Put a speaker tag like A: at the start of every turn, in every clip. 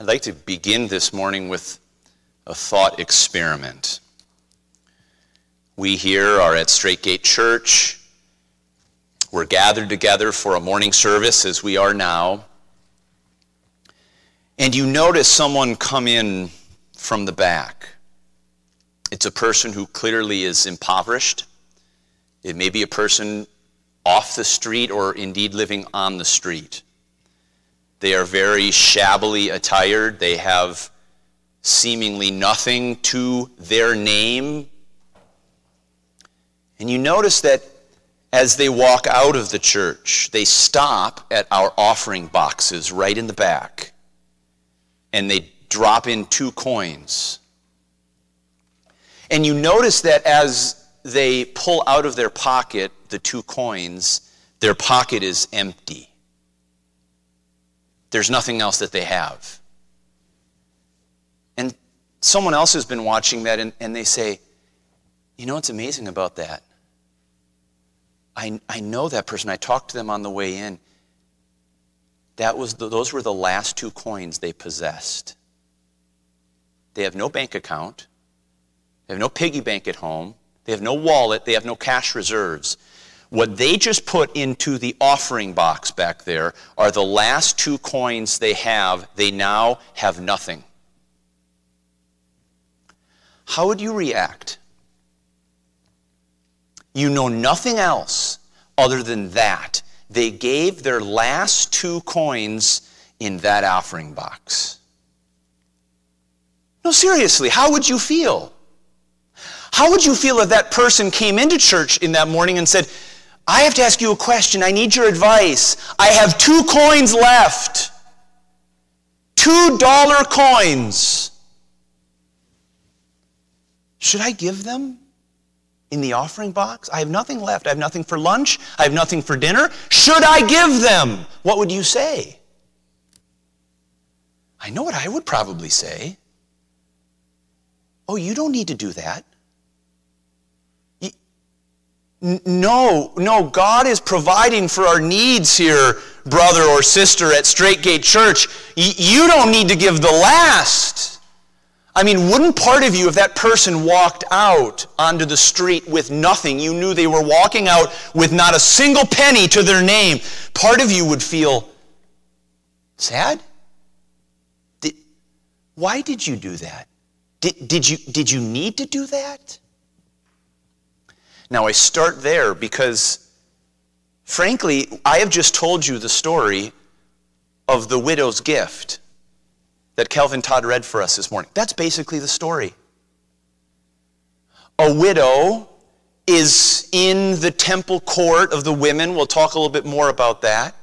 A: I'd like to begin this morning with a thought experiment. We here are at Straight Gate Church. We're gathered together for a morning service as we are now. And you notice someone come in from the back. It's a person who clearly is impoverished. It may be a person off the street or indeed living on the street. They are very shabbily attired. They have seemingly nothing to their name. And you notice that as they walk out of the church, they stop at our offering boxes right in the back and they drop in two coins. And you notice that as they pull out of their pocket the two coins, their pocket is empty. There's nothing else that they have. And someone else has been watching that and, and they say, you know what's amazing about that? I, I know that person. I talked to them on the way in. That was the, those were the last two coins they possessed. They have no bank account. They have no piggy bank at home. They have no wallet. They have no cash reserves. What they just put into the offering box back there are the last two coins they have. They now have nothing. How would you react? You know nothing else other than that. They gave their last two coins in that offering box. No, seriously, how would you feel? How would you feel if that person came into church in that morning and said, I have to ask you a question. I need your advice. I have two coins left. Two dollar coins. Should I give them in the offering box? I have nothing left. I have nothing for lunch. I have nothing for dinner. Should I give them? What would you say? I know what I would probably say. Oh, you don't need to do that. No, no, God is providing for our needs here, brother or sister at Straight Gate Church. You don't need to give the last. I mean, wouldn't part of you, if that person walked out onto the street with nothing, you knew they were walking out with not a single penny to their name, part of you would feel sad? Did, why did you do that? Did, did, you, did you need to do that? Now, I start there because, frankly, I have just told you the story of the widow's gift that Kelvin Todd read for us this morning. That's basically the story. A widow is in the temple court of the women. We'll talk a little bit more about that.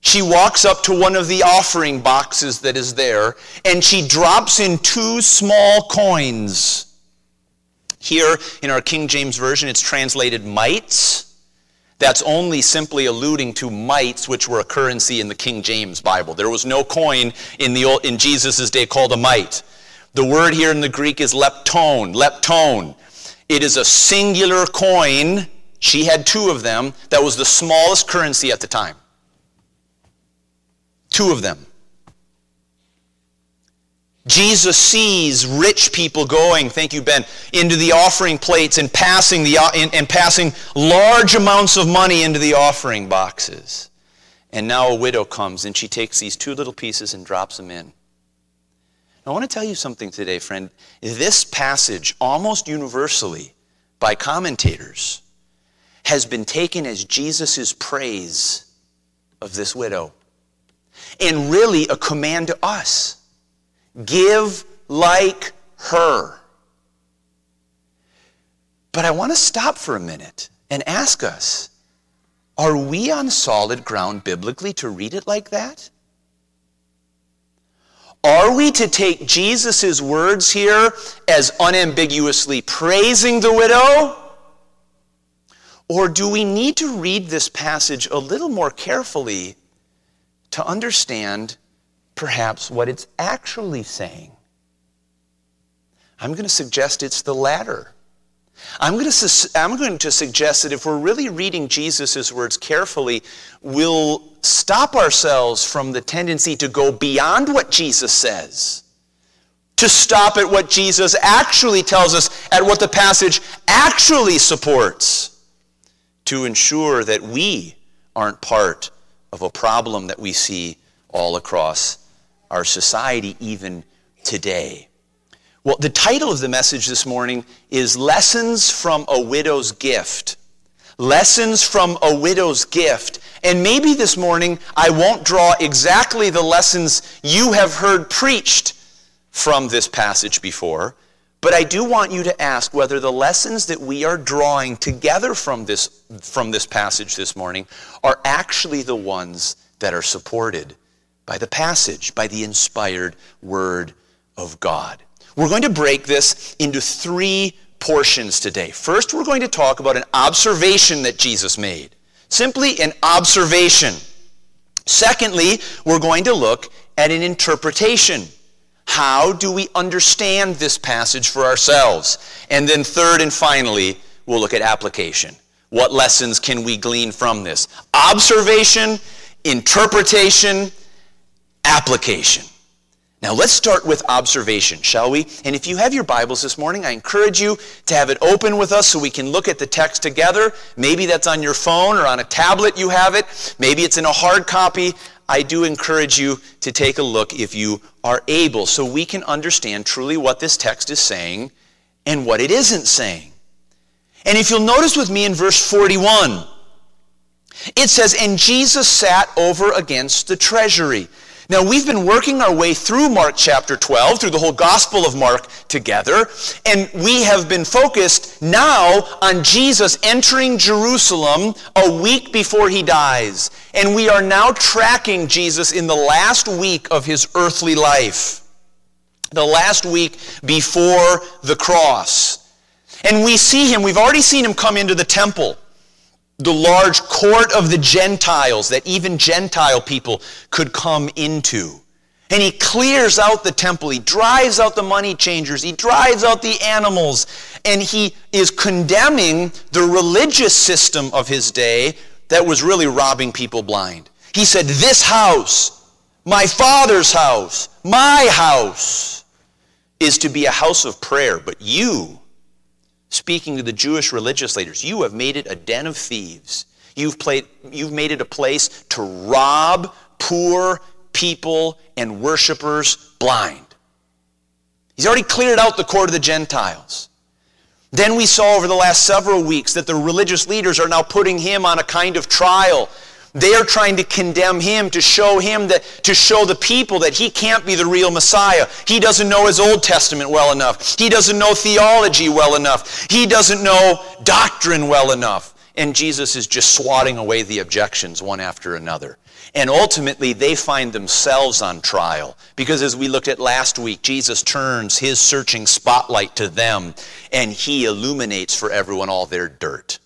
A: She walks up to one of the offering boxes that is there and she drops in two small coins. Here in our King James Version, it's translated mites. That's only simply alluding to mites, which were a currency in the King James Bible. There was no coin in, the in Jesus' day called a mite. The word here in the Greek is lepton, lepton. It is a singular coin. She had two of them. That was the smallest currency at the time. Two of them. Jesus sees rich people going, thank you, Ben, into the offering plates and passing, the, uh, and, and passing large amounts of money into the offering boxes. And now a widow comes and she takes these two little pieces and drops them in. I want to tell you something today, friend. This passage, almost universally by commentators, has been taken as Jesus' praise of this widow. And really a command to us Give like her. But I want to stop for a minute and ask us are we on solid ground biblically to read it like that? Are we to take Jesus' words here as unambiguously praising the widow? Or do we need to read this passage a little more carefully to understand perhaps what it's actually saying. I'm going to suggest it's the latter. I'm going, to, I'm going to suggest that if we're really reading Jesus' words carefully, we'll stop ourselves from the tendency to go beyond what Jesus says, to stop at what Jesus actually tells us, at what the passage actually supports, to ensure that we aren't part of a problem that we see all across our society, even today. Well, the title of the message this morning is Lessons from a Widow's Gift. Lessons from a Widow's Gift. And maybe this morning I won't draw exactly the lessons you have heard preached from this passage before, but I do want you to ask whether the lessons that we are drawing together from this, from this passage this morning are actually the ones that are supported by the passage, by the inspired Word of God. We're going to break this into three portions today. First, we're going to talk about an observation that Jesus made. Simply an observation. Secondly, we're going to look at an interpretation. How do we understand this passage for ourselves? And then, third and finally, we'll look at application. What lessons can we glean from this? Observation, interpretation, application. Now let's start with observation, shall we? And if you have your Bibles this morning, I encourage you to have it open with us so we can look at the text together. Maybe that's on your phone or on a tablet you have it. Maybe it's in a hard copy. I do encourage you to take a look if you are able so we can understand truly what this text is saying and what it isn't saying. And if you'll notice with me in verse 41, it says, And Jesus sat over against the treasury. Now, we've been working our way through Mark chapter 12, through the whole Gospel of Mark together, and we have been focused now on Jesus entering Jerusalem a week before he dies. And we are now tracking Jesus in the last week of his earthly life, the last week before the cross. And we see him, we've already seen him come into the temple the large court of the Gentiles that even Gentile people could come into. And he clears out the temple. He drives out the money changers. He drives out the animals. And he is condemning the religious system of his day that was really robbing people blind. He said, This house, my father's house, my house, is to be a house of prayer, but you speaking to the Jewish religious leaders, you have made it a den of thieves. You've, played, you've made it a place to rob poor people and worshipers blind. He's already cleared out the court of the Gentiles. Then we saw over the last several weeks that the religious leaders are now putting him on a kind of trial they are trying to condemn him to show him that, to show the people that he can't be the real Messiah. He doesn't know his Old Testament well enough. He doesn't know theology well enough. He doesn't know doctrine well enough. And Jesus is just swatting away the objections one after another. And ultimately, they find themselves on trial. Because as we looked at last week, Jesus turns his searching spotlight to them and he illuminates for everyone all their dirt,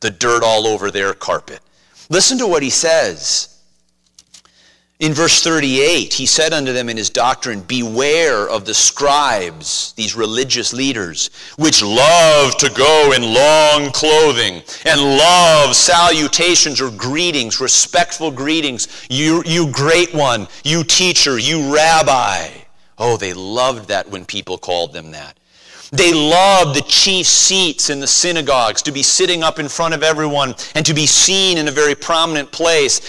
A: the dirt all over their carpet. Listen to what he says. In verse 38, he said unto them in his doctrine, Beware of the scribes, these religious leaders, which love to go in long clothing and love salutations or greetings, respectful greetings. You, you great one, you teacher, you rabbi. Oh, they loved that when people called them that. They loved the chief seats in the synagogues, to be sitting up in front of everyone and to be seen in a very prominent place.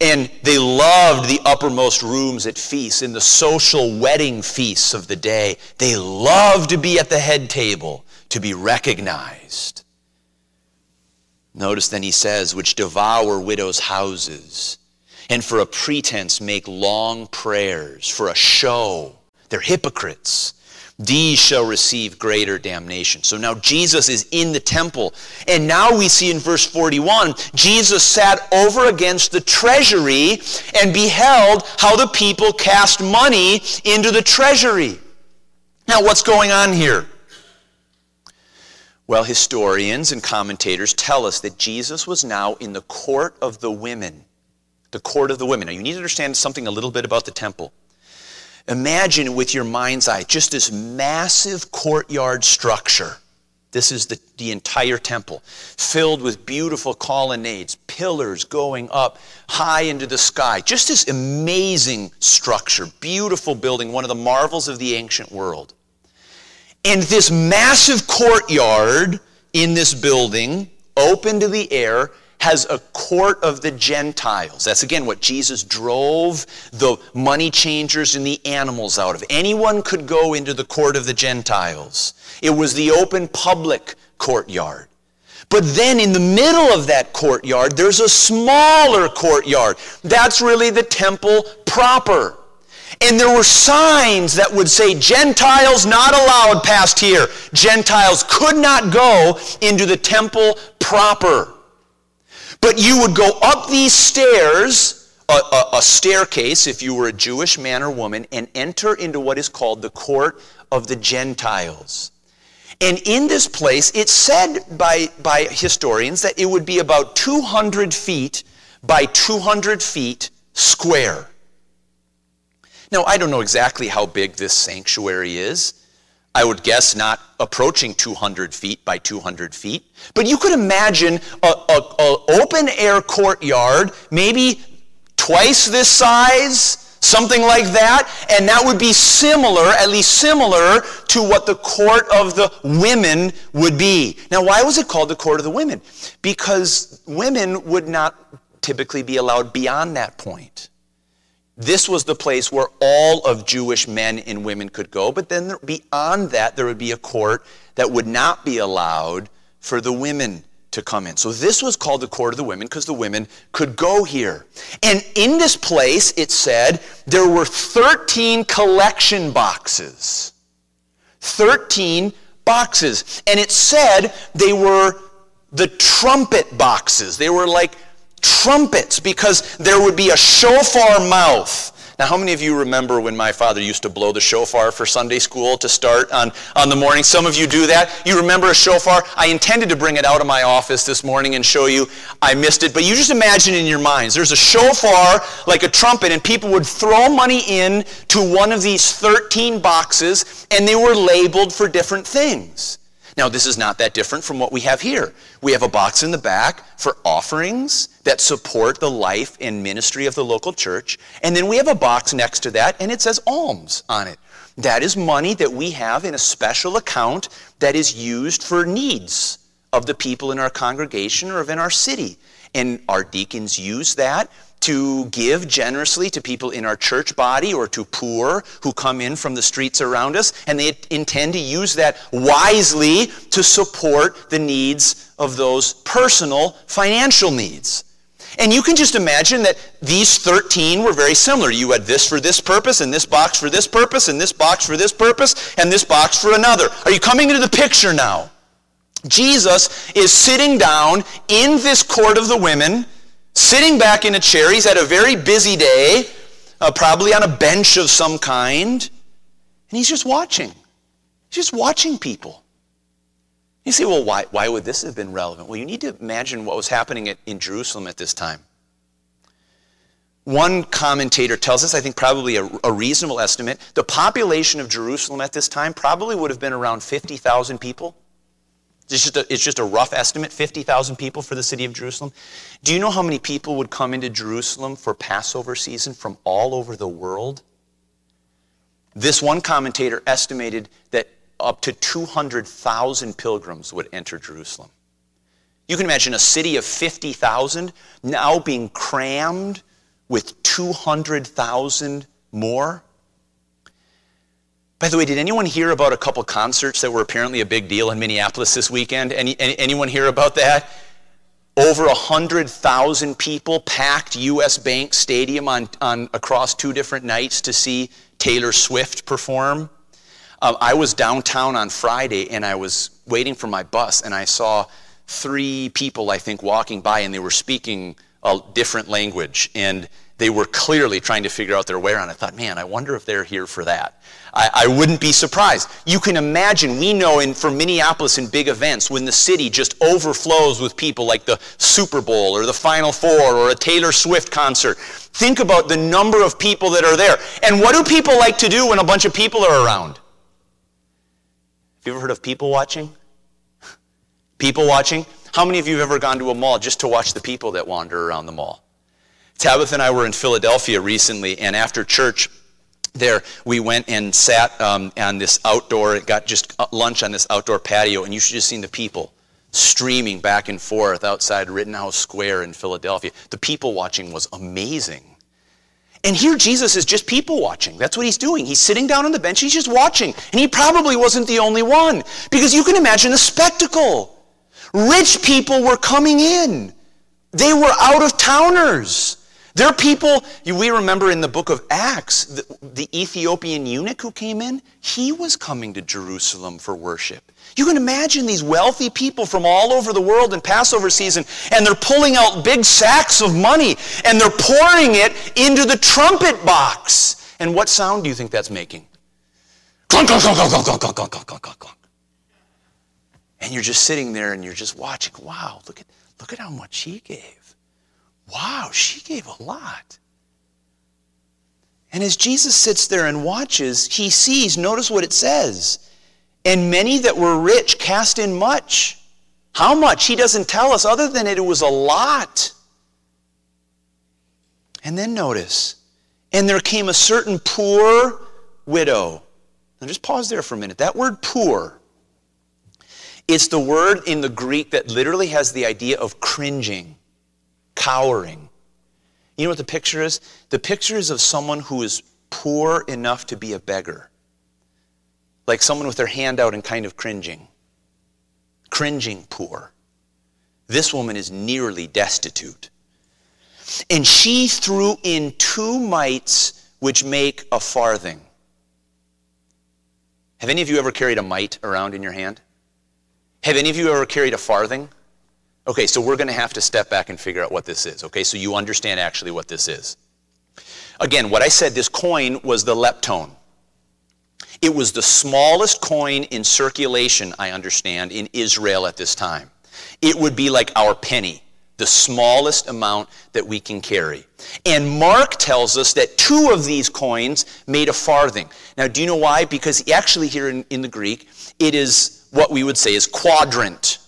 A: And they loved the uppermost rooms at feasts, in the social wedding feasts of the day. They loved to be at the head table, to be recognized. Notice then he says, which devour widows' houses, and for a pretense make long prayers, for a show. They're hypocrites these shall receive greater damnation. So now Jesus is in the temple. And now we see in verse 41, Jesus sat over against the treasury and beheld how the people cast money into the treasury. Now, what's going on here? Well, historians and commentators tell us that Jesus was now in the court of the women. The court of the women. Now, you need to understand something a little bit about the temple. Imagine with your mind's eye just this massive courtyard structure. This is the, the entire temple, filled with beautiful colonnades, pillars going up high into the sky. Just this amazing structure, beautiful building, one of the marvels of the ancient world. And this massive courtyard in this building, open to the air, has a court of the Gentiles. That's again what Jesus drove the money changers and the animals out of. Anyone could go into the court of the Gentiles. It was the open public courtyard. But then in the middle of that courtyard, there's a smaller courtyard. That's really the temple proper. And there were signs that would say, Gentiles not allowed past here. Gentiles could not go into the temple proper. But you would go up these stairs, a, a, a, staircase, if you were a Jewish man or woman, and enter into what is called the court of the Gentiles. And in this place, it's said by, by historians that it would be about 200 feet by 200 feet square. Now, I don't know exactly how big this sanctuary is. I would guess not approaching 200 feet by 200 feet. But you could imagine a, open air courtyard, maybe twice this size, something like that, and that would be similar, at least similar, to what the court of the women would be. Now, why was it called the court of the women? Because women would not typically be allowed beyond that point. This was the place where all of Jewish men and women could go, but then beyond that, there would be a court that would not be allowed for the women to come in. So this was called the court of the women because the women could go here. And in this place, it said there were 13 collection boxes. 13 boxes. And it said they were the trumpet boxes. They were like trumpets because there would be a shofar mouth. Now, how many of you remember when my father used to blow the shofar for Sunday school to start on, on the morning? Some of you do that. You remember a shofar? I intended to bring it out of my office this morning and show you. I missed it. But you just imagine in your minds there's a shofar like a trumpet, and people would throw money in to one of these 13 boxes, and they were labeled for different things. Now, this is not that different from what we have here. We have a box in the back for offerings that support the life and ministry of the local church. And then we have a box next to that, and it says alms on it. That is money that we have in a special account that is used for needs of the people in our congregation or in our city. And our deacons use that to give generously to people in our church body or to poor who come in from the streets around us, and they intend to use that wisely to support the needs of those personal financial needs. And you can just imagine that these 13 were very similar. You had this for this purpose, and this box for this purpose, and this box for this purpose, and this box for another. Are you coming into the picture now? Jesus is sitting down in this court of the women sitting back in a chair. He's had a very busy day, uh, probably on a bench of some kind, and he's just watching. He's just watching people. You say, well, why, why would this have been relevant? Well, you need to imagine what was happening at, in Jerusalem at this time. One commentator tells us, I think probably a, a, reasonable estimate, the population of Jerusalem at this time probably would have been around 50,000 people. It's just, a, it's just a rough estimate 50,000 people for the city of Jerusalem. Do you know how many people would come into Jerusalem for Passover season from all over the world? This one commentator estimated that up to 200,000 pilgrims would enter Jerusalem. You can imagine a city of 50,000 now being crammed with 200,000 more. By the way, did anyone hear about a couple concerts that were apparently a big deal in Minneapolis this weekend? Any, any anyone hear about that? Over 100,000 people packed US Bank Stadium on, on, across two different nights to see Taylor Swift perform. Uh, I was downtown on Friday and I was waiting for my bus and I saw three people, I think, walking by and they were speaking a different language. And they were clearly trying to figure out their way around. I thought, man, I wonder if they're here for that. I, I wouldn't be surprised. You can imagine, we know in, for Minneapolis in big events, when the city just overflows with people like the Super Bowl or the Final Four or a Taylor Swift concert. Think about the number of people that are there. And what do people like to do when a bunch of people are around? Have you ever heard of people watching? People watching. How many of you have ever gone to a mall just to watch the people that wander around the mall? Tabitha and I were in Philadelphia recently, and after church, there we went and sat um, on this outdoor got just lunch on this outdoor patio and you should just seen the people streaming back and forth outside rittenhouse square in philadelphia. The people watching was amazing. And here jesus is just people watching. That's what he's doing. He's sitting down on the bench. He's just watching. And he probably wasn't the only one because you can imagine the spectacle. Rich people were coming in. They were out of towners there are people, we remember in the book of Acts, the, the, Ethiopian eunuch who came in, he was coming to Jerusalem for worship. You can imagine these wealthy people from all over the world in Passover season, and they're pulling out big sacks of money, and they're pouring it into the trumpet box. And what sound do you think that's making? Clunk, clunk, clunk, clunk, clunk, clunk, clunk, clunk, clunk, clunk. And you're just sitting there and you're just watching, wow, look at, look at how much he gave. Wow, she gave a lot. And as Jesus sits there and watches, he sees, notice what it says, and many that were rich cast in much. How much? He doesn't tell us, other than it was a lot. And then notice, and there came a certain poor widow. Now just pause there for a minute. That word poor, it's the word in the Greek that literally has the idea of cringing cowering. You know what the picture is? The picture is of someone who is poor enough to be a beggar. Like someone with their hand out and kind of cringing. Cringing poor. This woman is nearly destitute. And she threw in two mites which make a farthing. Have any of you ever carried a mite around in your hand? Have any of you ever carried a farthing? Okay, so we're going to have to step back and figure out what this is. Okay, so you understand actually what this is. Again, what I said, this coin was the lepton. It was the smallest coin in circulation, I understand, in Israel at this time. It would be like our penny, the smallest amount that we can carry. And Mark tells us that two of these coins made a farthing. Now, do you know why? Because actually, here in, in the Greek, it is what we would say is quadrant.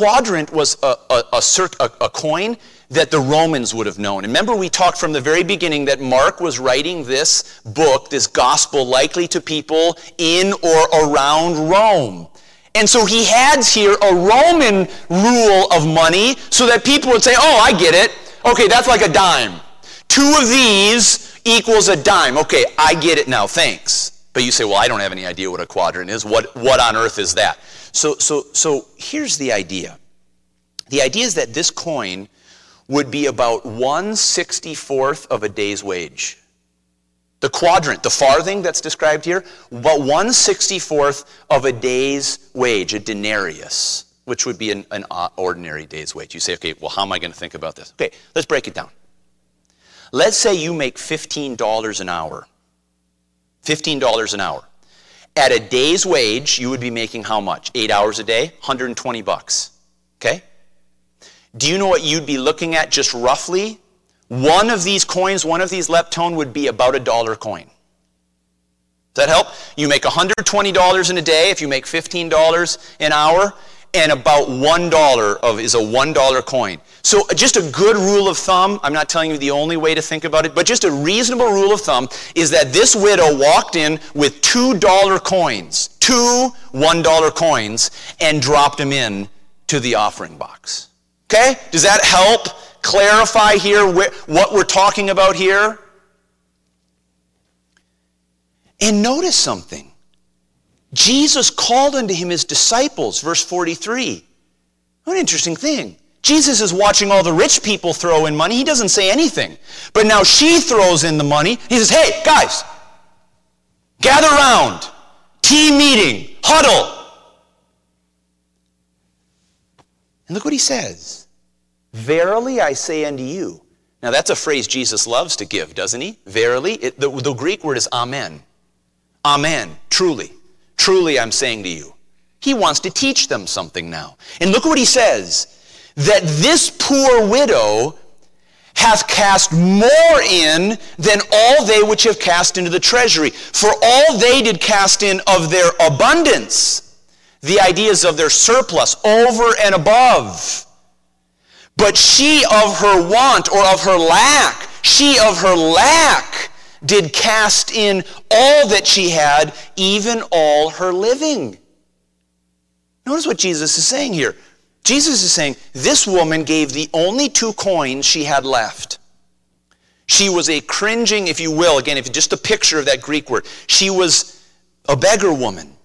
A: Quadrant was a, a, a, a, coin that the Romans would have known. remember, we talked from the very beginning that Mark was writing this book, this gospel, likely to people in or around Rome. And so he had here a Roman rule of money so that people would say, oh, I get it. Okay, that's like a dime. Two of these equals a dime. Okay, I get it now, thanks. But you say, well, I don't have any idea what a quadrant is. What, what on earth is that? So, so, so here's the idea. The idea is that this coin would be about 164th of a day's wage. The quadrant, the farthing that's described here, about 164th of a day's wage, a denarius, which would be an, an ordinary day's wage. You say, okay, well, how am I going to think about this? Okay, let's break it down. Let's say you make $15 an hour. $15 an hour. At a day's wage, you would be making how much? Eight hours a day? 120 bucks. Okay? Do you know what you'd be looking at just roughly? One of these coins, one of these leptone would be about a dollar coin. Does that help? You make $120 in a day if you make $15 an hour and about $1 of is a $1 coin. So uh, just a good rule of thumb, I'm not telling you the only way to think about it, but just a reasonable rule of thumb is that this widow walked in with $2 coins, two $1 coins, and dropped them in to the offering box. Okay? Does that help clarify here what we're talking about here? And notice something. Jesus called unto him his disciples, verse 43. What an interesting thing. Jesus is watching all the rich people throw in money. He doesn't say anything. But now she throws in the money. He says, Hey, guys, gather round. Team meeting. Huddle. And look what he says. Verily I say unto you. Now that's a phrase Jesus loves to give, doesn't he? Verily. It, the, the Greek word is amen. Amen. Truly. Truly, I'm saying to you. He wants to teach them something now. And look what he says that this poor widow hath cast more in than all they which have cast into the treasury. For all they did cast in of their abundance. The ideas of their surplus over and above. But she of her want or of her lack, she of her lack did cast in all that she had, even all her living. Notice what Jesus is saying here. Jesus is saying this woman gave the only two coins she had left. She was a cringing, if you will, again, if just a picture of that Greek word, she was a beggar woman.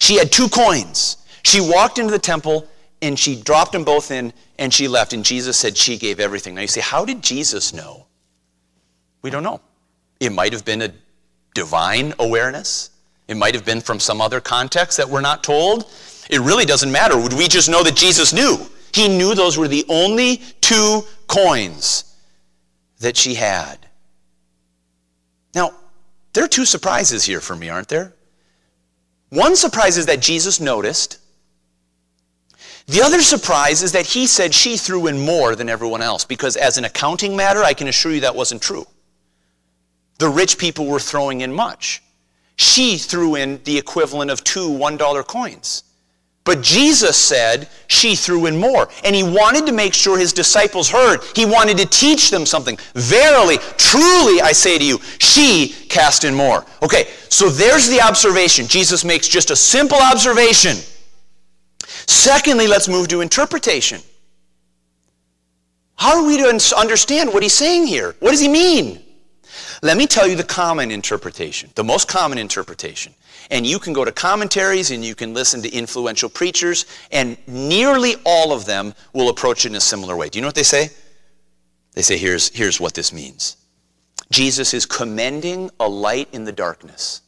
A: She had two coins. She walked into the temple and she dropped them both in and she left. And Jesus said she gave everything. Now you say, how did Jesus know? We don't know. It might have been a divine awareness. It might have been from some other context that we're not told. It really doesn't matter. Would we just know that Jesus knew? He knew those were the only two coins that she had. Now, there are two surprises here for me, aren't there? One surprise is that Jesus noticed. The other surprise is that he said she threw in more than everyone else, because as an accounting matter, I can assure you that wasn't true. The rich people were throwing in much. She threw in the equivalent of two $1 coins. But Jesus said she threw in more. And he wanted to make sure his disciples heard. He wanted to teach them something. Verily, truly, I say to you, she cast in more. Okay, so there's the observation. Jesus makes just a simple observation. Secondly, let's move to interpretation. How are we to understand what he's saying here? What does he mean? Let me tell you the common interpretation, the most common interpretation. And you can go to commentaries and you can listen to influential preachers, and nearly all of them will approach it in a similar way. Do you know what they say? They say, here's, here's what this means Jesus is commending a light in the darkness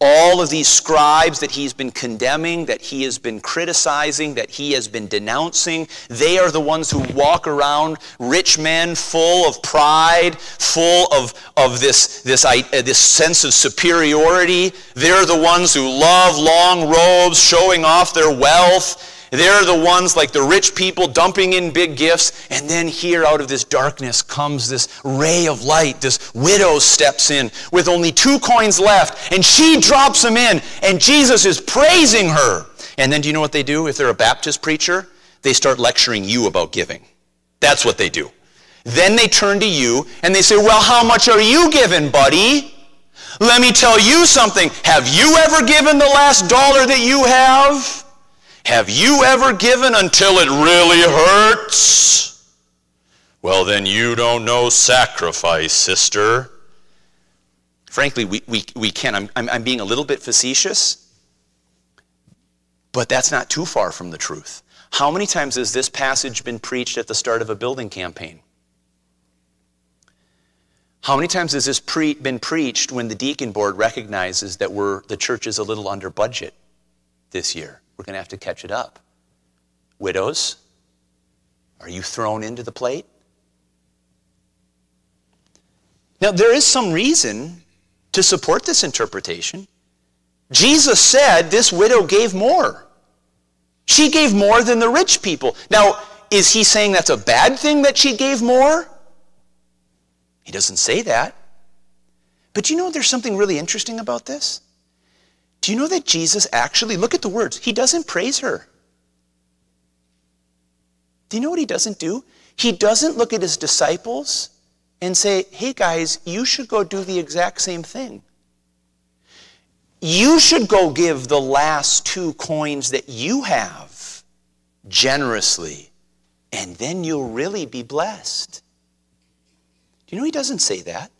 A: all of these scribes that he's been condemning, that he has been criticizing, that he has been denouncing, they are the ones who walk around rich men full of pride, full of, of this, this, uh, this sense of superiority. They're the ones who love long robes, showing off their wealth. They're the ones like the rich people dumping in big gifts. And then here out of this darkness comes this ray of light. This widow steps in with only two coins left. And she drops them in. And Jesus is praising her. And then do you know what they do if they're a Baptist preacher? They start lecturing you about giving. That's what they do. Then they turn to you and they say, Well, how much are you giving, buddy? Let me tell you something. Have you ever given the last dollar that you have? Have you ever given until it really hurts? Well, then you don't know sacrifice, sister. Frankly, we, we, we can. I'm, I'm, I'm being a little bit facetious, but that's not too far from the truth. How many times has this passage been preached at the start of a building campaign? How many times has this pre- been preached when the deacon board recognizes that we're, the church is a little under budget this year? We're going to have to catch it up. Widows, are you thrown into the plate? Now, there is some reason to support this interpretation. Jesus said this widow gave more. She gave more than the rich people. Now, is he saying that's a bad thing that she gave more? He doesn't say that. But you know there's something really interesting about this? Do you know that Jesus actually, look at the words, he doesn't praise her. Do you know what he doesn't do? He doesn't look at his disciples and say, hey guys, you should go do the exact same thing. You should go give the last two coins that you have generously, and then you'll really be blessed. Do you know he doesn't say that?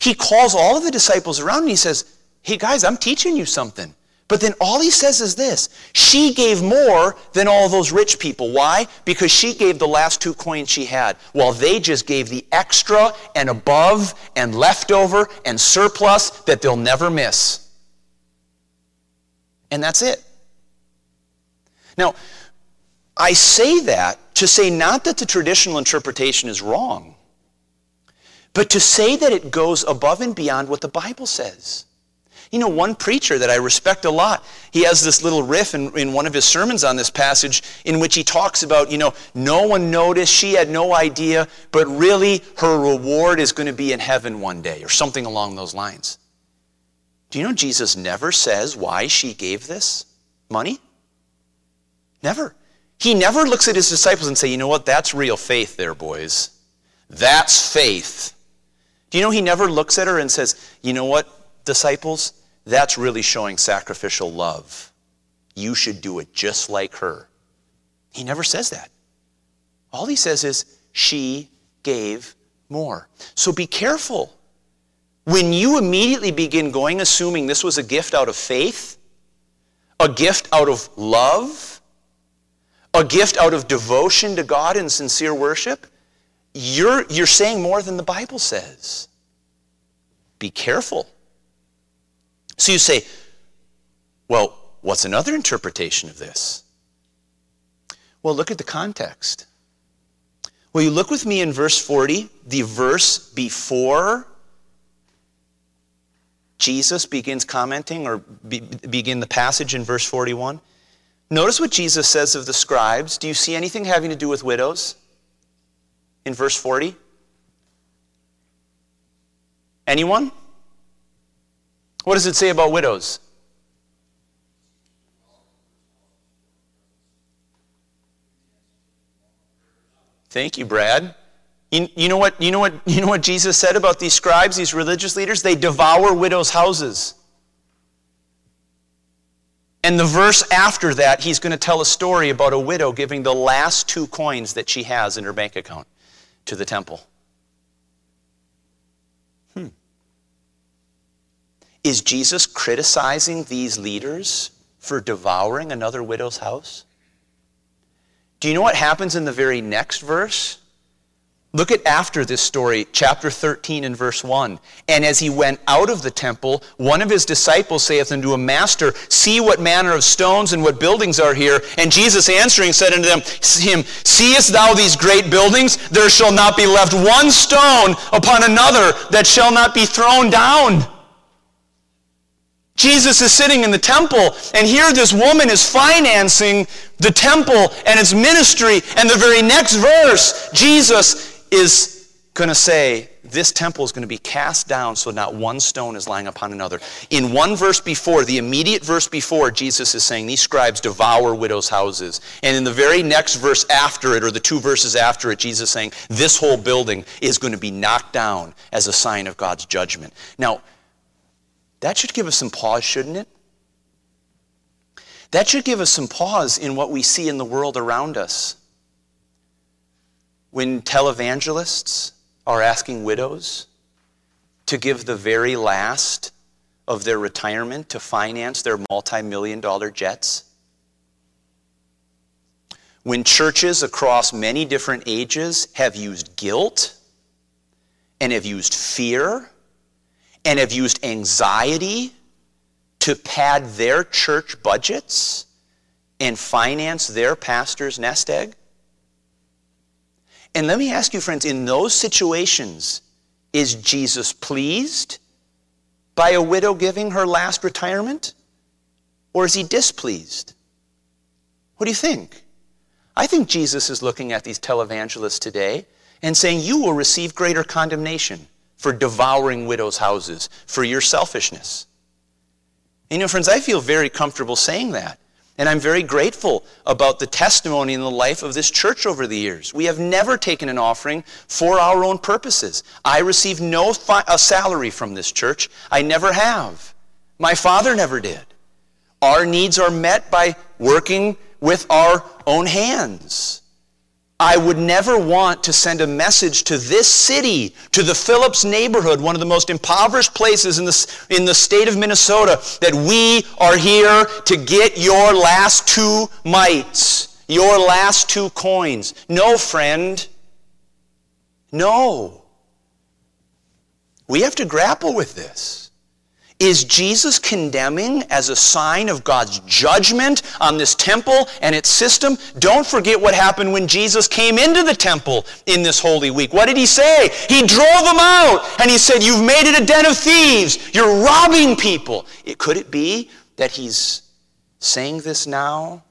A: He calls all of the disciples around and he says, hey guys, I'm teaching you something. But then all he says is this she gave more than all those rich people. Why? Because she gave the last two coins she had, while they just gave the extra and above and leftover and surplus that they'll never miss. And that's it. Now, I say that to say not that the traditional interpretation is wrong, but to say that it goes above and beyond what the Bible says. You know, one preacher that I respect a lot, he has this little riff in, in one of his sermons on this passage in which he talks about, you know, no one noticed, she had no idea, but really her reward is going to be in heaven one day, or something along those lines. Do you know Jesus never says why she gave this money? Never. He never looks at his disciples and say, "You know what? That's real faith there, boys. That's faith." Do you know he never looks at her and says, "You know what, disciples? That's really showing sacrificial love. You should do it just like her." He never says that. All he says is, "She gave more." So be careful when you immediately begin going assuming this was a gift out of faith, a gift out of love, a gift out of devotion to God and sincere worship, you're, you're saying more than the Bible says. Be careful. So you say, well, what's another interpretation of this? Well, look at the context. Will you look with me in verse 40, the verse before Jesus begins commenting or be, begin the passage in verse 41. Notice what Jesus says of the scribes. Do you see anything having to do with widows in verse 40? Anyone? What does it say about widows? Thank you, Brad. You, you, know what, you, know what, you know what Jesus said about these scribes, these religious leaders? They devour widows' houses. And the verse after that, he's going to tell a story about a widow giving the last two coins that she has in her bank account to the temple. Is Jesus criticizing these leaders for devouring another widow's house? Do you know what happens in the very next verse? Look at after this story, chapter 13 and verse 1. And as he went out of the temple, one of his disciples saith unto him, Master, see what manner of stones and what buildings are here. And Jesus answering said unto them, him, Seest thou these great buildings? There shall not be left one stone upon another that shall not be thrown down. Jesus is sitting in the temple, and here this woman is financing the temple and its ministry. And the very next verse, Jesus is going to say, this temple is going to be cast down so not one stone is lying upon another. In one verse before, the immediate verse before, Jesus is saying, These scribes devour widows' houses. And in the very next verse after it, or the two verses after it, Jesus is saying, This whole building is going to be knocked down as a sign of God's judgment. Now, that should give us some pause, shouldn't it? That should give us some pause in what we see in the world around us when televangelists are asking widows to give the very last of their retirement to finance their multi million dollar jets? When churches across many different ages have used guilt and have used fear and have used anxiety to pad their church budgets and finance their pastor's nest egg? And let me ask you, friends, in those situations, is Jesus pleased by a widow giving her last retirement? Or is he displeased? What do you think? I think Jesus is looking at these televangelists today and saying, You will receive greater condemnation for devouring widows' houses, for your selfishness. And you know, friends, I feel very comfortable saying that and I'm very grateful about the testimony in the life of this church over the years. We have never taken an offering for our own purposes. I receive no fi- a salary from this church. I never have. My father never did. Our needs are met by working with our own hands. I would never want to send a message to this city, to the Phillips neighborhood, one of the most impoverished places in the, in the state of Minnesota, that we are here to get your last two mites, your last two coins. No, friend. No. We have to grapple with this. Is Jesus condemning as a sign of God's judgment on this temple and its system? Don't forget what happened when Jesus came into the temple in this Holy Week. What did he say? He drove them out and he said, You've made it a den of thieves. You're robbing people. It, could it be that he's saying this now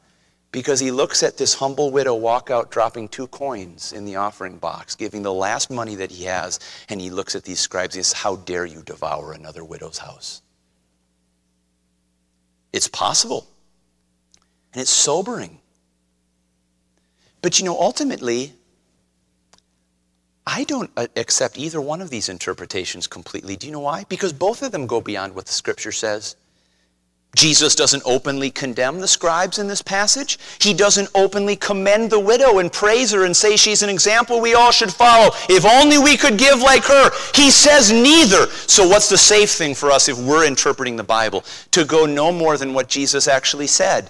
A: because he looks at this humble widow walk out dropping two coins in the offering box, giving the last money that he has, and he looks at these scribes and says, How dare you devour another widow's house? It's possible. And it's sobering. But you know, ultimately, I don't accept either one of these interpretations completely. Do you know why? Because both of them go beyond what the scripture says. Jesus doesn't openly condemn the scribes in this passage. He doesn't openly commend the widow and praise her and say she's an example we all should follow. If only we could give like her. He says neither. So, what's the safe thing for us if we're interpreting the Bible? To go no more than what Jesus actually said.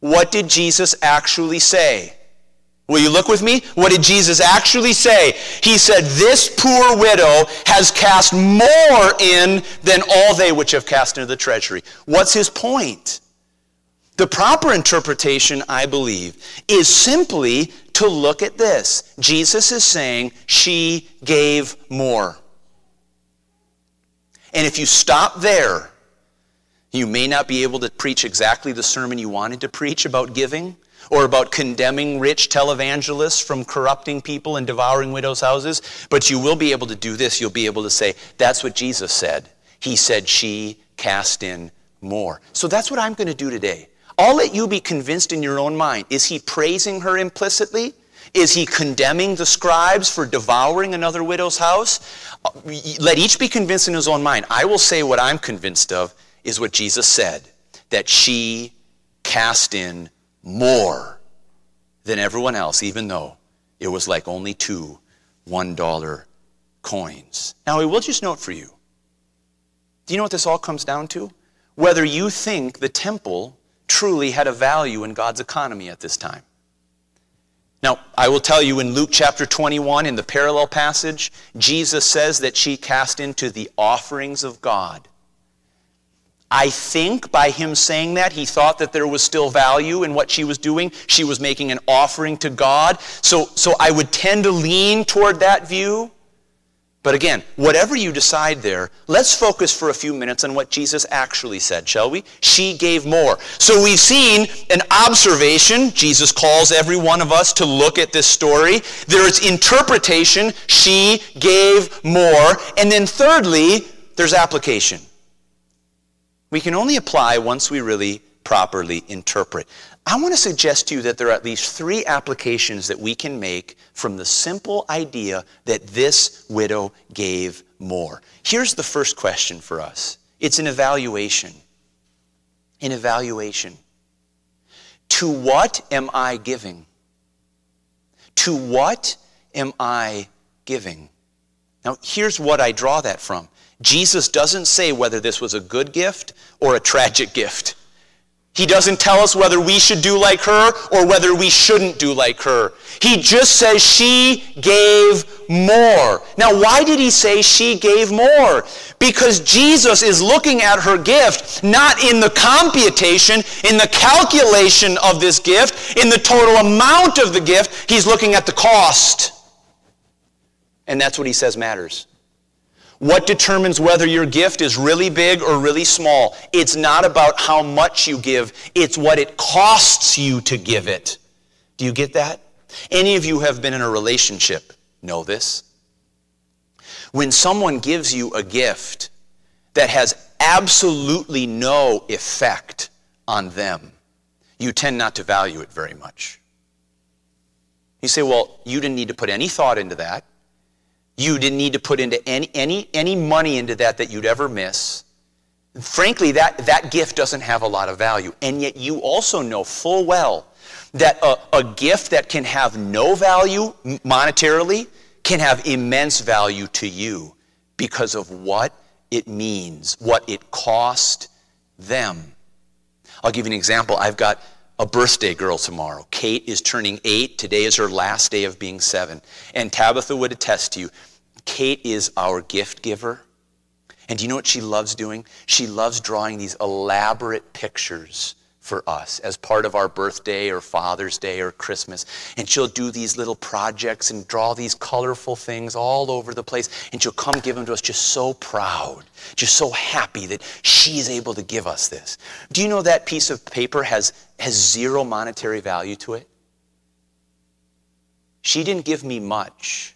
A: What did Jesus actually say? Will you look with me? What did Jesus actually say? He said, This poor widow has cast more in than all they which have cast into the treasury. What's his point? The proper interpretation, I believe, is simply to look at this. Jesus is saying, She gave more. And if you stop there, you may not be able to preach exactly the sermon you wanted to preach about giving or about condemning rich televangelists from corrupting people and devouring widows' houses, but you will be able to do this. You'll be able to say, that's what Jesus said. He said she cast in more. So that's what I'm going to do today. I'll let you be convinced in your own mind. Is he praising her implicitly? Is he condemning the scribes for devouring another widow's house? Let each be convinced in his own mind. I will say what I'm convinced of is what Jesus said that she cast in more than everyone else, even though it was like only two $1 coins. Now, I will just note for you do you know what this all comes down to? Whether you think the temple truly had a value in God's economy at this time. Now, I will tell you in Luke chapter 21, in the parallel passage, Jesus says that she cast into the offerings of God. I think by him saying that, he thought that there was still value in what she was doing. She was making an offering to God. So, so I would tend to lean toward that view. But again, whatever you decide there, let's focus for a few minutes on what Jesus actually said, shall we? She gave more. So we've seen an observation. Jesus calls every one of us to look at this story. There is interpretation. She gave more. And then thirdly, there's application we can only apply once we really properly interpret. I want to suggest to you that there are at least three applications that we can make from the simple idea that this widow gave more. Here's the first question for us it's an evaluation. An evaluation. To what am I giving? To what am I giving? Now, here's what I draw that from. Jesus doesn't say whether this was a good gift or a tragic gift. He doesn't tell us whether we should do like her or whether we shouldn't do like her. He just says she gave more. Now, why did he say she gave more? Because Jesus is looking at her gift not in the computation, in the calculation of this gift, in the total amount of the gift. He's looking at the cost. And that's what he says matters. What determines whether your gift is really big or really small? It's not about how much you give, it's what it costs you to give it. Do you get that? Any of you have been in a relationship know this. When someone gives you a gift that has absolutely no effect on them, you tend not to value it very much. You say, well, you didn't need to put any thought into that. You didn't need to put into any, any, any money into that that you'd ever miss. Frankly, that, that gift doesn't have a lot of value. And yet you also know full well that a, a gift that can have no value monetarily can have immense value to you because of what it means, what it cost them. I'll give you an example. I've got a birthday girl tomorrow. Kate is turning eight. Today is her last day of being seven. And Tabitha would attest to you Kate is our gift giver. And do you know what she loves doing? She loves drawing these elaborate pictures for us as part of our birthday or Father's Day or Christmas. And she'll do these little projects and draw these colorful things all over the place. And she'll come give them to us just so proud, just so happy that she's able to give us this. Do you know that piece of paper has, has zero monetary value to it? She didn't give me much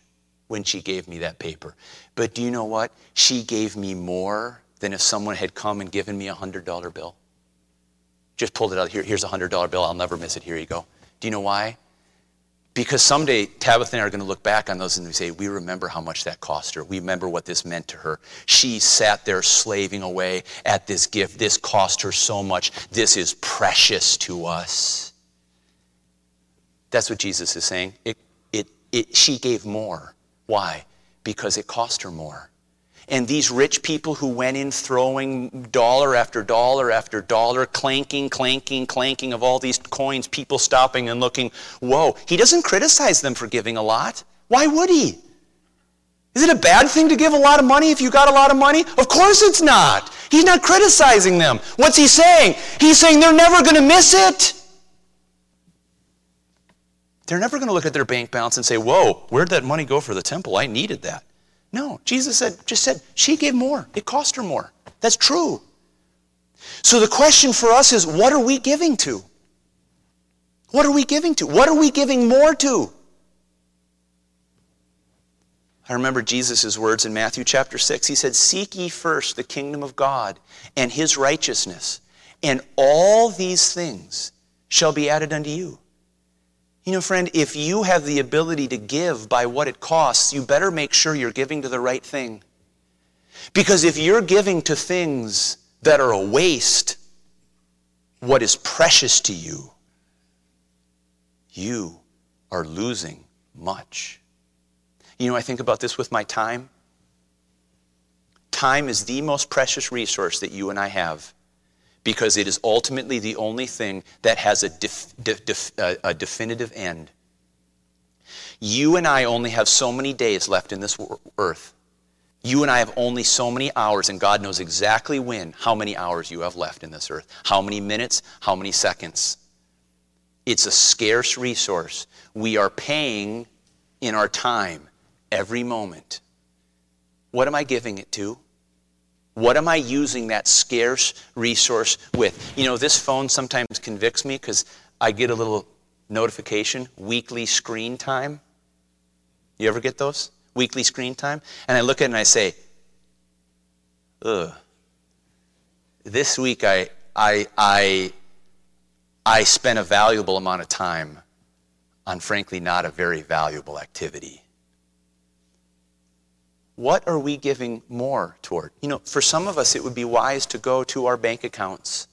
A: when she gave me that paper. But do you know what? She gave me more than if someone had come and given me a $100 bill. Just pulled it out. Here, here's a $100 bill. I'll never miss it. Here you go. Do you know why? Because someday Tabitha and I are going to look back on those and we say, we remember how much that cost her. We remember what this meant to her. She sat there slaving away at this gift. This cost her so much. This is precious to us. That's what Jesus is saying. It, it, it, she gave more. Why? Because it cost her more. And these rich people who went in throwing dollar after dollar after dollar, clanking, clanking, clanking of all these coins, people stopping and looking, whoa. He doesn't criticize them for giving a lot. Why would he? Is it a bad thing to give a lot of money if you got a lot of money? Of course it's not. He's not criticizing them. What's he saying? He's saying they're never going to miss it. They're never going to look at their bank balance and say, whoa, where'd that money go for the temple? I needed that. No, Jesus said, just said, she gave more. It cost her more. That's true. So the question for us is, what are we giving to? What are we giving to? What are we giving more to? I remember Jesus' words in Matthew chapter 6. He said, Seek ye first the kingdom of God and his righteousness, and all these things shall be added unto you. You know, friend, if you have the ability to give by what it costs, you better make sure you're giving to the right thing. Because if you're giving to things that are a waste, what is precious to you, you are losing much. You know, I think about this with my time. Time is the most precious resource that you and I have because it is ultimately the only thing that has a, def, def, def, uh, a definitive end. You and I only have so many days left in this earth. You and I have only so many hours, and God knows exactly when, how many hours you have left in this earth, how many minutes, how many seconds. It's a scarce resource. We are paying in our time every moment. What am I giving it to? What am I using that scarce resource with? You know, this phone sometimes convicts me because I get a little notification, weekly screen time. You ever get those? Weekly screen time? And I look at it and I say, ugh. This week I, I, I, I spent a valuable amount of time on, frankly, not a very valuable activity what are we giving more toward? You know, for some of us, it would be wise to go to our bank accounts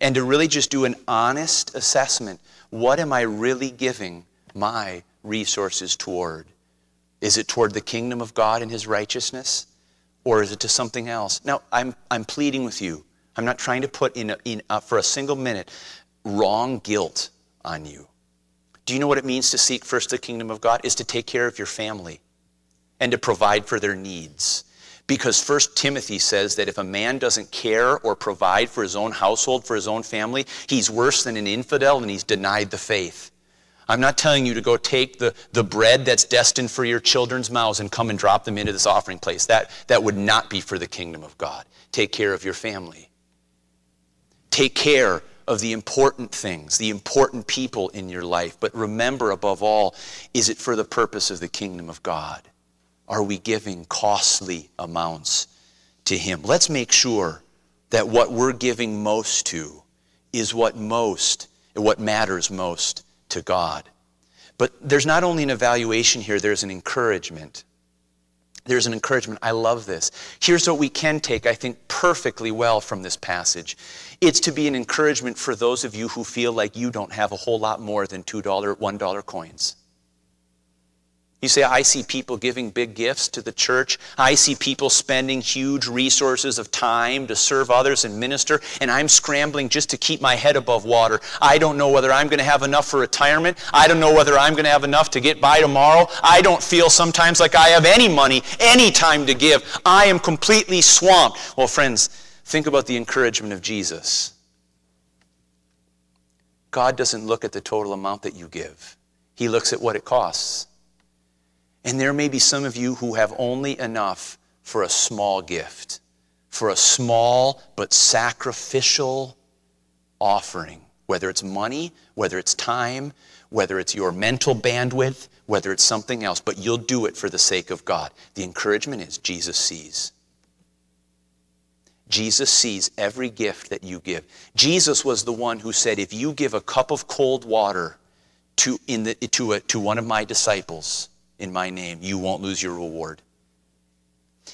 A: and to really just do an honest assessment. What am I really giving my resources toward? Is it toward the kingdom of God and his righteousness? Or is it to something else? Now, I'm, I'm pleading with you. I'm not trying to put in, a, in a, for a single minute wrong guilt on you. Do you know what it means to seek first the kingdom of God? Is to take care of your family and to provide for their needs. Because First Timothy says that if a man doesn't care or provide for his own household, for his own family, he's worse than an infidel and he's denied the faith. I'm not telling you to go take the, the bread that's destined for your children's mouths and come and drop them into this offering place. That, that would not be for the kingdom of God. Take care of your family. Take care of the important things, the important people in your life. But remember, above all, is it for the purpose of the kingdom of God? Are we giving costly amounts to Him? Let's make sure that what we're giving most to is what most, what matters most to God. But there's not only an evaluation here, there's an encouragement. There's an encouragement. I love this. Here's what we can take, I think, perfectly well from this passage. It's to be an encouragement for those of you who feel like you don't have a whole lot more than $2, $1 coins. You say, I see people giving big gifts to the church. I see people spending huge resources of time to serve others and minister, and I'm scrambling just to keep my head above water. I don't know whether I'm going to have enough for retirement. I don't know whether I'm going to have enough to get by tomorrow. I don't feel sometimes like I have any money, any time to give. I am completely swamped. Well, friends, think about the encouragement of Jesus. God doesn't look at the total amount that you give, He looks at what it costs. And there may be some of you who have only enough for a small gift, for a small but sacrificial offering, whether it's money, whether it's time, whether it's your mental bandwidth, whether it's something else, but you'll do it for the sake of God. The encouragement is Jesus sees. Jesus sees every gift that you give. Jesus was the one who said, If you give a cup of cold water to, in the, to, a, to one of my disciples in my name, you won't lose your reward.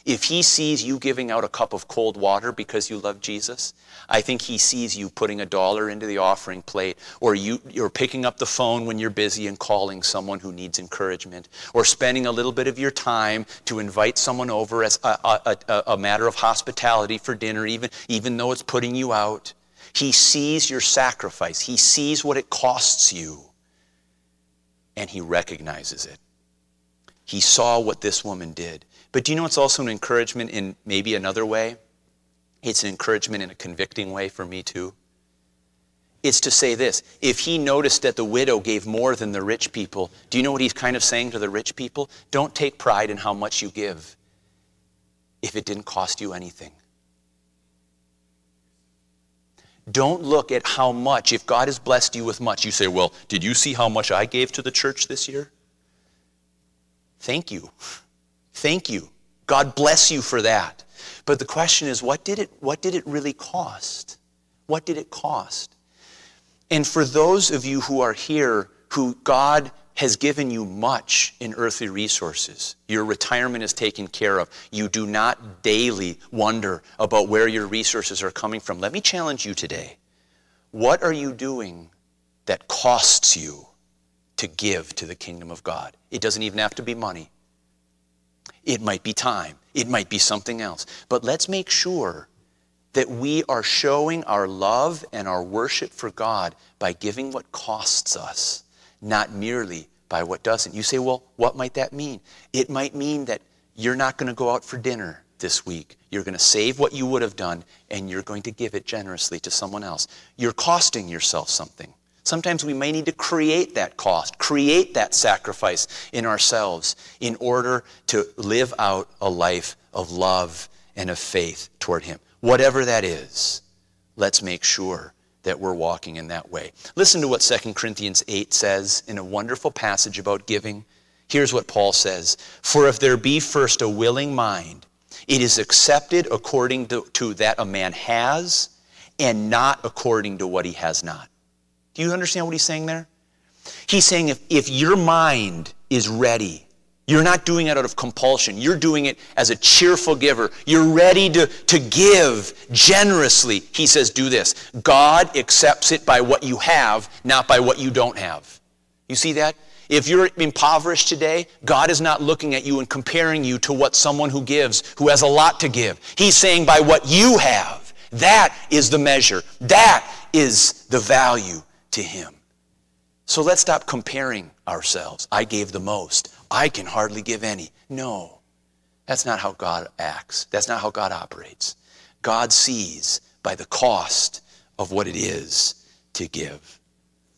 A: If he sees you giving out a cup of cold water because you love Jesus, I think he sees you putting a dollar into the offering plate, or you, you're picking up the phone when you're busy and calling someone who needs encouragement, or spending a little bit of your time to invite someone over as a, a, a, a matter of hospitality for dinner, even, even though it's putting you out. He sees your sacrifice, he sees what it costs you, and he recognizes it. He saw what this woman did. But do you know it's also an encouragement in maybe another way? It's an encouragement in a convicting way for me too. It's to say this if he noticed that the widow gave more than the rich people, do you know what he's kind of saying to the rich people? Don't take pride in how much you give if it didn't cost you anything. Don't look at how much, if God has blessed you with much, you say, Well, did you see how much I gave to the church this year? Thank you. Thank you. God bless you for that. But the question is, what did it, what did it really cost? What did it cost? And for those of you who are here who God has given you much in earthly resources. Your retirement is taken care of. You do not daily wonder about where your resources are coming from. Let me challenge you today. What are you doing that costs you to give to the kingdom of God? It doesn't even have to be money. It might be time. It might be something else. But let's make sure that we are showing our love and our worship for God by giving what costs us, not merely by what doesn't. You say, well, what might that mean? It might mean that you're not going to go out for dinner this week. You're going to save what you would have done and you're going to give it generously to someone else. You're costing yourself something. Sometimes we may need to create that cost, create that sacrifice in ourselves in order to live out a life of love and of faith toward Him. Whatever that is, let's make sure that we're walking in that way. Listen to what 2 Corinthians 8 says in a wonderful passage about giving. Here's what Paul says For if there be first a willing mind, it is accepted according to, to that a man has, and not according to what he has not. Do you understand what he's saying there? He's saying if, if your mind is ready, you're not doing it out of compulsion. You're doing it as a cheerful giver. You're ready to, to give generously. He says, do this. God accepts it by what you have, not by what you don't have. You see that? If you're impoverished today, God is not looking at you and comparing you to what someone who gives, who has a lot to give. He's saying by what you have. That is the measure. That is the value to Him. So let's stop comparing ourselves. I gave the most. I can hardly give any. No, that's not how God acts. That's not how God operates. God sees by the cost of what it is to give.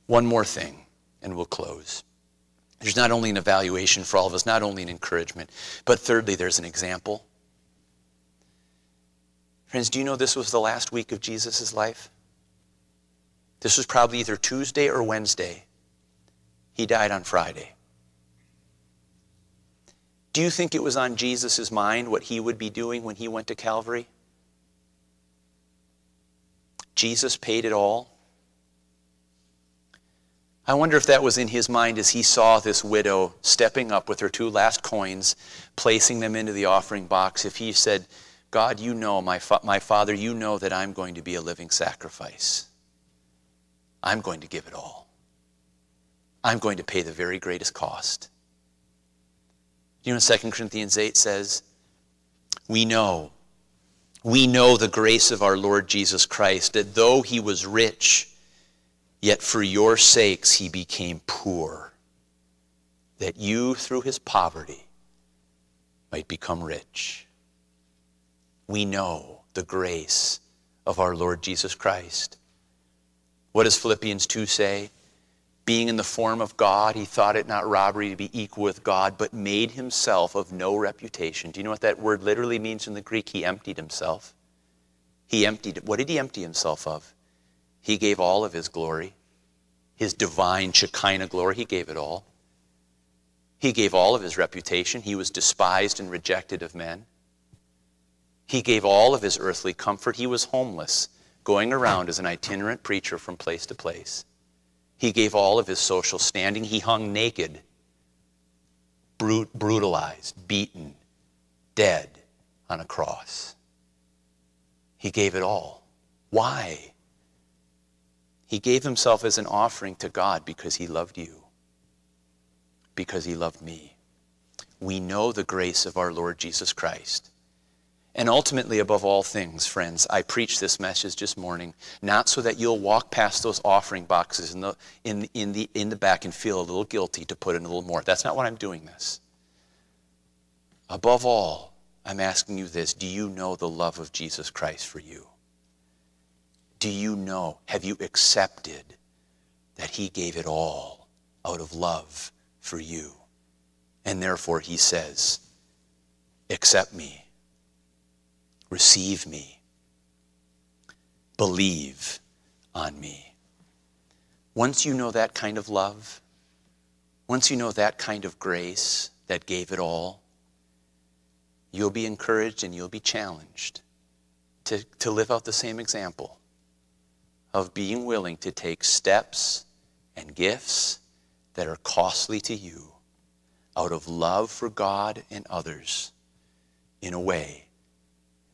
A: One more thing, and we'll close. There's not only an evaluation for all of us, not only an encouragement, but thirdly, there's an example. Friends, do you know this was the last week of Jesus' life? This was probably either Tuesday or Wednesday. He died on Friday. Do you think it was on Jesus' mind what he would be doing when he went to Calvary? Jesus paid it all. I wonder if that was in his mind as he saw this widow stepping up with her two last coins, placing them into the offering box. If he said, God, you know, my, fa- my Father, you know that I'm going to be a living sacrifice. I'm going to give it all. I'm going to pay the very greatest cost. You know 2 Corinthians 8 says? We know, we know the grace of our Lord Jesus Christ, that though he was rich, yet for your sakes he became poor, that you through his poverty might become rich. We know the grace of our Lord Jesus Christ. What does Philippians 2 say? Being in the form of God, he thought it not robbery to be equal with God, but made himself of no reputation. Do you know what that word literally means in the Greek? He emptied himself. He emptied. What did he empty himself of? He gave all of his glory, his divine Shekinah glory. He gave it all. He gave all of his reputation. He was despised and rejected of men. He gave all of his earthly comfort. He was homeless, going around as an itinerant preacher from place to place. He gave all of his social standing. He hung naked, brut- brutalized, beaten, dead on a cross. He gave it all. Why? He gave himself as an offering to God because he loved you, because he loved me. We know the grace of our Lord Jesus Christ. And ultimately, above all things, friends, I preach this message this morning not so that you'll walk past those offering boxes in the, in, in, the, in the back and feel a little guilty to put in a little more. That's not why I'm doing this. Above all, I'm asking you this do you know the love of Jesus Christ for you? Do you know, have you accepted that He gave it all out of love for you? And therefore, He says, Accept me, receive me, believe on me. Once you know that kind of love, once you know that kind of grace that gave it all, you'll be encouraged and you'll be challenged to, to live out the same example of being willing to take steps and gifts that are costly to you out of love for God and others in a way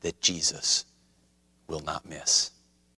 A: that Jesus will not miss.